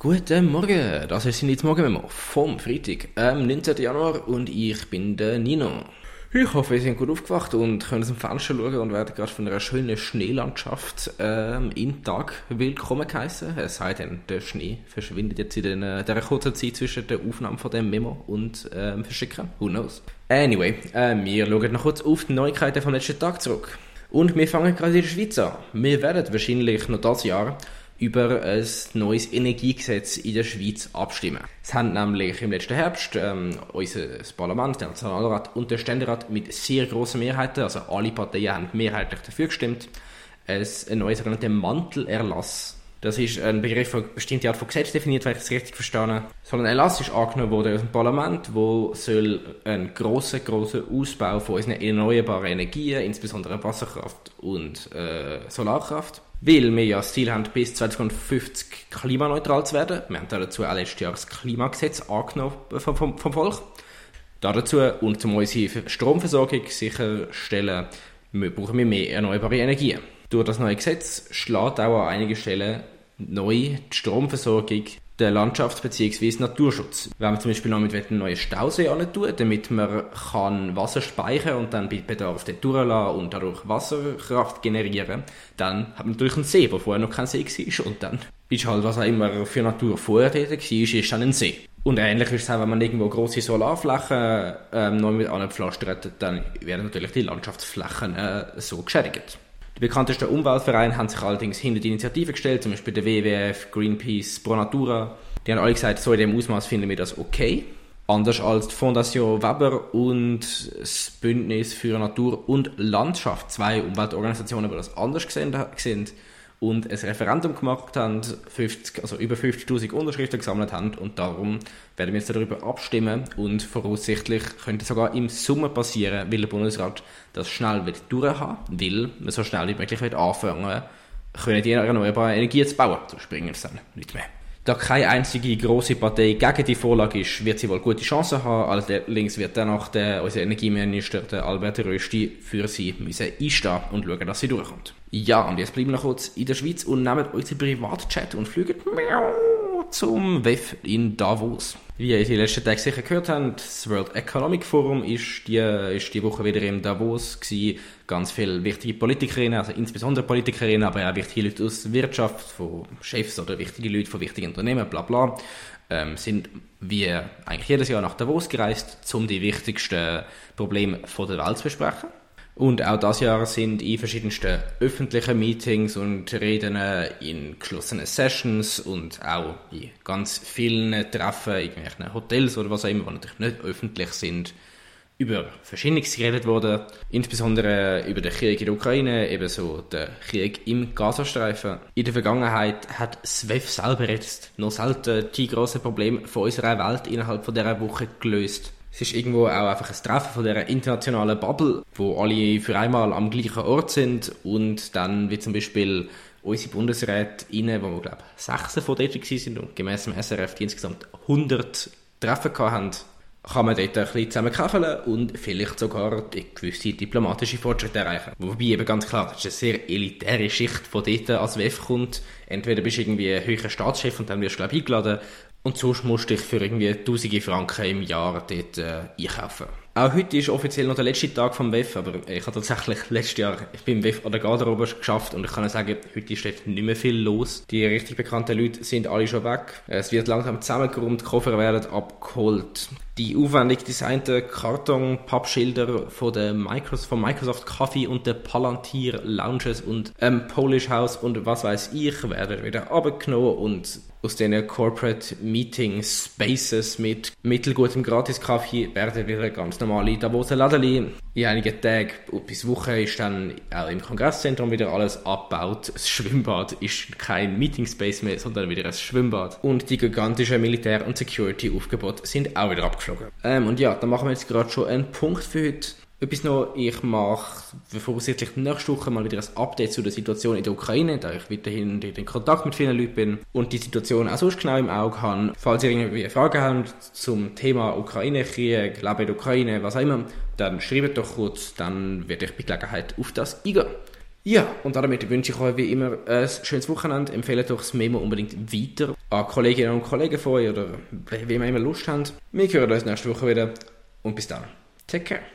Guten Morgen, das ist jetzt Morgenmemo vom Freitag, am 19. Januar und ich bin der Nino. Ich hoffe, ihr seid gut aufgewacht und können aus dem Fenster schauen und werden gerade von einer schönen Schneelandschaft ähm, den Tag willkommen geheißen. Es sei denn, der Schnee verschwindet jetzt in den, äh, der kurzen Zeit zwischen der Aufnahme von dem Memo und ähm, Verschicken. Who knows? Anyway, äh, wir schauen noch kurz auf die Neuigkeiten vom letzten Tag zurück. Und wir fangen gerade in der Schweiz an. Wir werden wahrscheinlich noch das Jahr über ein neues Energiegesetz in der Schweiz abstimmen. Es haben nämlich im letzten Herbst ähm, unser Parlament, der Nationalrat und der Ständerat mit sehr grossen Mehrheiten, also alle Parteien haben mehrheitlich dafür gestimmt, es ein neues sogenannter Mantelerlass das ist ein Begriff für eine bestimmte Art von Gesetz definiert, wenn ich es richtig verstehe. So ein Erlass ist angenommen worden aus dem Parlament, wo soll einen grossen, grossen Ausbau von unseren erneuerbaren Energien, insbesondere Wasserkraft und äh, Solarkraft, weil wir ja das Ziel haben, bis 2050 klimaneutral zu werden. Wir haben dazu auch letztes Jahr das Klimagesetz angenommen vom, vom, vom Volk. Dazu und um unsere Stromversorgung sicherstellen, brauchen wir mehr erneuerbare Energien. Durch das neue Gesetz schlägt auch an einigen Stellen neu die Stromversorgung der Landschafts- bzw. Naturschutz. Wenn man zum Beispiel noch mit einen neuen Stausee tun, damit man kann Wasser speichern und dann bei Bedarf dort durchlassen und dadurch Wasserkraft generieren, dann hat man natürlich einen See, wo vorher noch kein See war und dann ist halt was auch immer für Natur vorher dort war, ist dann ein See. Und ähnlich ist es auch, wenn man irgendwo große Solarflächen ähm, neu mit anpflastert, dann werden natürlich die Landschaftsflächen äh, so geschädigt. Die bekanntesten Umweltvereine haben sich allerdings hinter die Initiative gestellt, zum Beispiel der WWF, Greenpeace, Pro Natura. Die haben alle gesagt, so in dem Ausmaß finden wir das okay. Anders als die Fondation Weber und das Bündnis für Natur und Landschaft, zwei Umweltorganisationen, die das anders gesehen sind und ein Referendum gemacht haben, 50, also über 50.000 Unterschriften gesammelt haben und darum werden wir jetzt darüber abstimmen und voraussichtlich könnte es sogar im Sommer passieren, weil der Bundesrat das schnell wird durchhaben, weil man so schnell wie möglich wird anfangen können, die erneuerbare Energie zu bauen. So springen es dann nicht mehr. Da keine einzige große Partei gegen die Vorlage ist, wird sie wohl gute Chancen haben. Allerdings wird danach der, unser Energieminister, der Albert Rösti, für sie müssen einstehen und schauen, dass sie durchkommt. Ja, und jetzt bleiben wir noch kurz in der Schweiz und nehmen unseren Privatchat und fliegen zum WEF in Davos. Wie ihr in den letzten Tagen sicher gehört habt, das World Economic Forum ist die, ist die Woche wieder in Davos gewesen. Ganz viele wichtige Politikerinnen, also insbesondere Politikerinnen, aber auch wichtige Leute aus der Wirtschaft, von Chefs oder wichtige Leute von wichtigen Unternehmen, bla bla, ähm, sind wie eigentlich jedes Jahr nach Davos gereist, um die wichtigsten Probleme der Welt zu besprechen. Und auch das Jahr sind in verschiedensten öffentlichen Meetings und Reden in geschlossenen Sessions und auch in ganz vielen Treffen, irgendwelchen Hotels oder was auch immer, die natürlich nicht öffentlich sind, über Verschiedenes geredet worden. Insbesondere über den Krieg in der Ukraine, ebenso den Krieg im Gazastreifen. In der Vergangenheit hat SWEF selber jetzt noch selten die grossen Probleme von unserer Welt innerhalb von dieser Woche gelöst. Es ist irgendwo auch einfach ein Treffen von dieser internationalen Bubble, wo alle für einmal am gleichen Ort sind und dann wie zum Beispiel unsere Bundesräte rein, wo wir glaube sechs von dort waren und gemäss dem SRF die insgesamt 100 Treffen hatten, kann man dort ein bisschen zusammenkaufeln und vielleicht sogar gewisse diplomatische Fortschritte erreichen. Wobei eben ganz klar, das ist eine sehr elitäre Schicht, von dort als WEF kommt. Entweder bist du irgendwie ein höherer Staatschef und dann wirst du glaube ich eingeladen und sonst musst du dich für irgendwie tausende Franken im Jahr dort äh, einkaufen. Auch heute ist offiziell noch der letzte Tag vom WEF, aber ich habe tatsächlich letztes Jahr beim WEF an der Garderobe geschafft und ich kann sagen, heute steht nicht mehr viel los. Die richtig bekannten Leute sind alle schon weg. Es wird langsam zusammengeräumt, die Koffer werden abgeholt. Die aufwendig designten Karton-Pappschilder von Microsoft, von Microsoft Coffee und der Palantir Lounges und ähm, Polish House und was weiß ich werden wieder abgenommen und aus den Corporate Meeting Spaces mit mittelgutem Gratis-Kaffee werden wieder ganz normale Davoser Ladeli. In einigen Tagen bis Woche ist dann auch im Kongresszentrum wieder alles abgebaut. Das Schwimmbad ist kein Meeting Space mehr, sondern wieder ein Schwimmbad. Und die gigantischen Militär- und Security-Aufgebote sind auch wieder abgeflogen. Ähm, und ja, dann machen wir jetzt gerade schon einen Punkt für heute. Etwas noch, ich mache voraussichtlich nächste Woche mal wieder ein Update zu der Situation in der Ukraine, da ich weiterhin in Kontakt mit vielen Leuten bin und die Situation auch sonst genau im Auge habe. Falls ihr irgendwie Fragen habt zum Thema Ukraine-Krieg, Leben in der Ukraine, was auch immer, dann schreibt doch kurz, dann werde ich bei Gelegenheit auf das eingehen. Ja, und damit wünsche ich euch wie immer ein schönes Wochenende. Empfehle doch das Memo unbedingt weiter. An Kolleginnen und Kollegen von euch oder wem immer Lust habt. Wir hören uns nächste Woche wieder und bis dann. Take care.